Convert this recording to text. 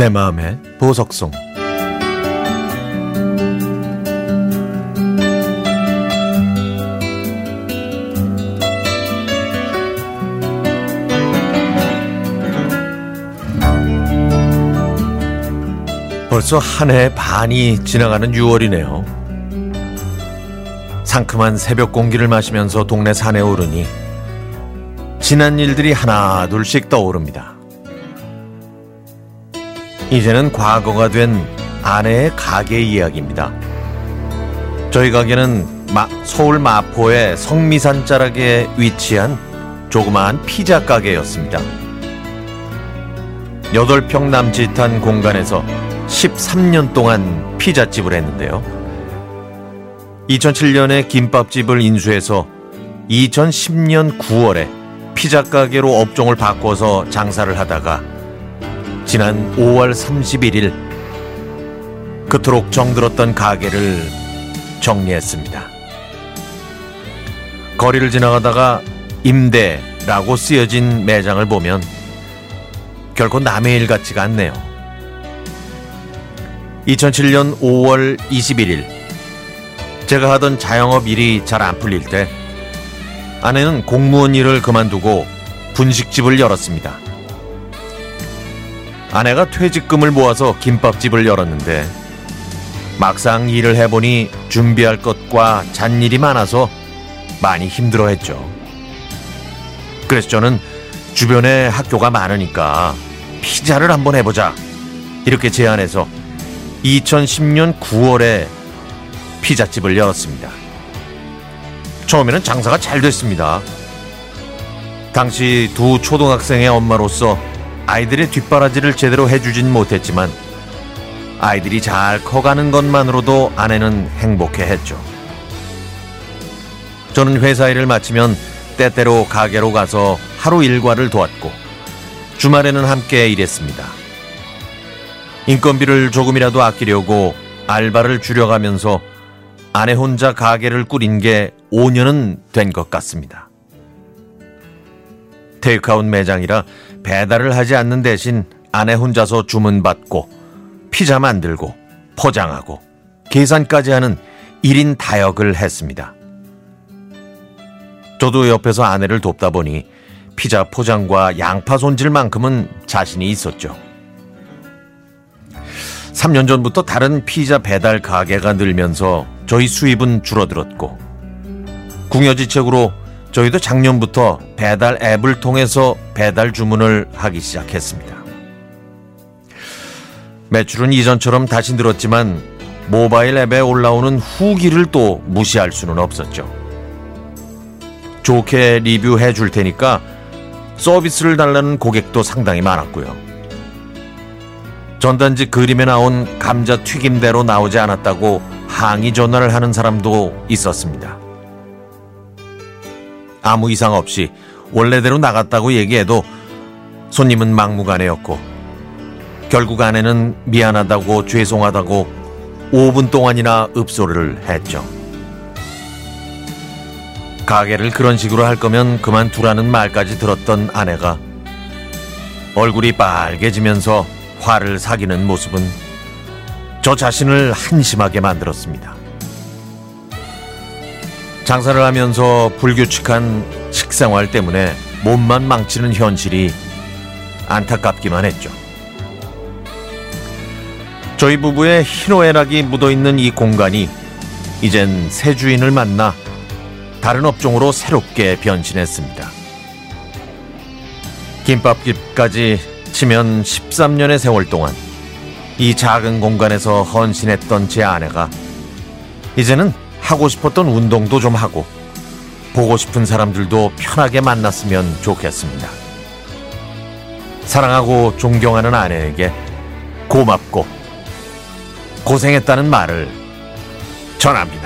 내 마음의 보석송 벌써 한해 반이 지나가는 6월이네요. 상큼한 새벽 공기를 마시면서 동네 산에 오르니 지난 일들이 하나 둘씩 떠오릅니다. 이제는 과거가 된 아내의 가게 이야기입니다. 저희 가게는 마, 서울 마포의 성미산 자락에 위치한 조그마한 피자 가게였습니다. 8평 남짓한 공간에서 13년 동안 피자집을 했는데요. 2007년에 김밥집을 인수해서 2010년 9월에 피자 가게로 업종을 바꿔서 장사를 하다가 지난 5월 31일 그토록 정들었던 가게를 정리했습니다. 거리를 지나가다가 임대라고 쓰여진 매장을 보면 결코 남의 일 같지가 않네요. 2007년 5월 21일 제가 하던 자영업 일이 잘 안 풀릴 때 아내는 공무원 일을 그만두고 분식집을 열었습니다. 아내가 퇴직금을 모아서 김밥집을 열었는데 막상 일을 해보니 준비할 것과 잔일이 많아서 많이 힘들어 했죠. 그래서 저는 주변에 학교가 많으니까 피자를 한번 해보자 이렇게 제안해서 2010년 9월에 피자집을 열었습니다. 처음에는 장사가 잘 됐습니다. 당시 두 초등학생의 엄마로서 아이들의 뒷바라지를 제대로 해주진 못했지만 아이들이 잘 커가는 것만으로도 아내는 행복해 했죠. 저는 회사 일을 마치면 때때로 가게로 가서 하루 일과를 도왔고 주말에는 함께 일했습니다. 인건비를 조금이라도 아끼려고 알바를 줄여가면서 아내 혼자 가게를 꾸린 게 5년은 된 것 같습니다. 테이크아웃 매장이라 배달을 하지 않는 대신 아내 혼자서 주문받고 피자 만들고 포장하고 계산까지 하는 1인 다역을 했습니다. 저도 옆에서 아내를 돕다 보니 피자 포장과 양파 손질만큼은 자신이 있었죠. 3년 전부터 다른 피자 배달 가게가 늘면서 저희 수입은 줄어들었고 궁여지책으로 저희도 작년부터 배달 앱을 통해서 배달 주문을 하기 시작했습니다. 매출은 이전처럼 다시 늘었지만 모바일 앱에 올라오는 후기를 또 무시할 수는 없었죠. 좋게 리뷰해 줄 테니까 서비스를 달라는 고객도 상당히 많았고요. 전단지 그림에 나온 감자 튀김대로 나오지 않았다고 항의 전화를 하는 사람도 있었습니다. 아무 이상 없이 원래대로 나갔다고 얘기해도 손님은 막무가내였고 결국 아내는 미안하다고 죄송하다고 5분 동안이나 읍소리를 했죠. 가게를 그런 식으로 할 거면 그만두라는 말까지 들었던 아내가 얼굴이 빨개지면서 화를 사기는 모습은 저 자신을 한심하게 만들었습니다. 장사를 하면서 불규칙한 식생활 때문에 몸만 망치는 현실이 안타깝기만 했죠. 저희 부부의 희노애락이 묻어있는 이 공간이 이젠 새 주인을 만나 다른 업종으로 새롭게 변신했습니다. 김밥집까지 치면 13년의 세월 동안 이 작은 공간에서 헌신했던 제 아내가 이제는 하고 싶었던 운동도 좀 하고 보고 싶은 사람들도 편하게 만났으면 좋겠습니다. 사랑하고 존경하는 아내에게 고맙고 고생했다는 말을 전합니다.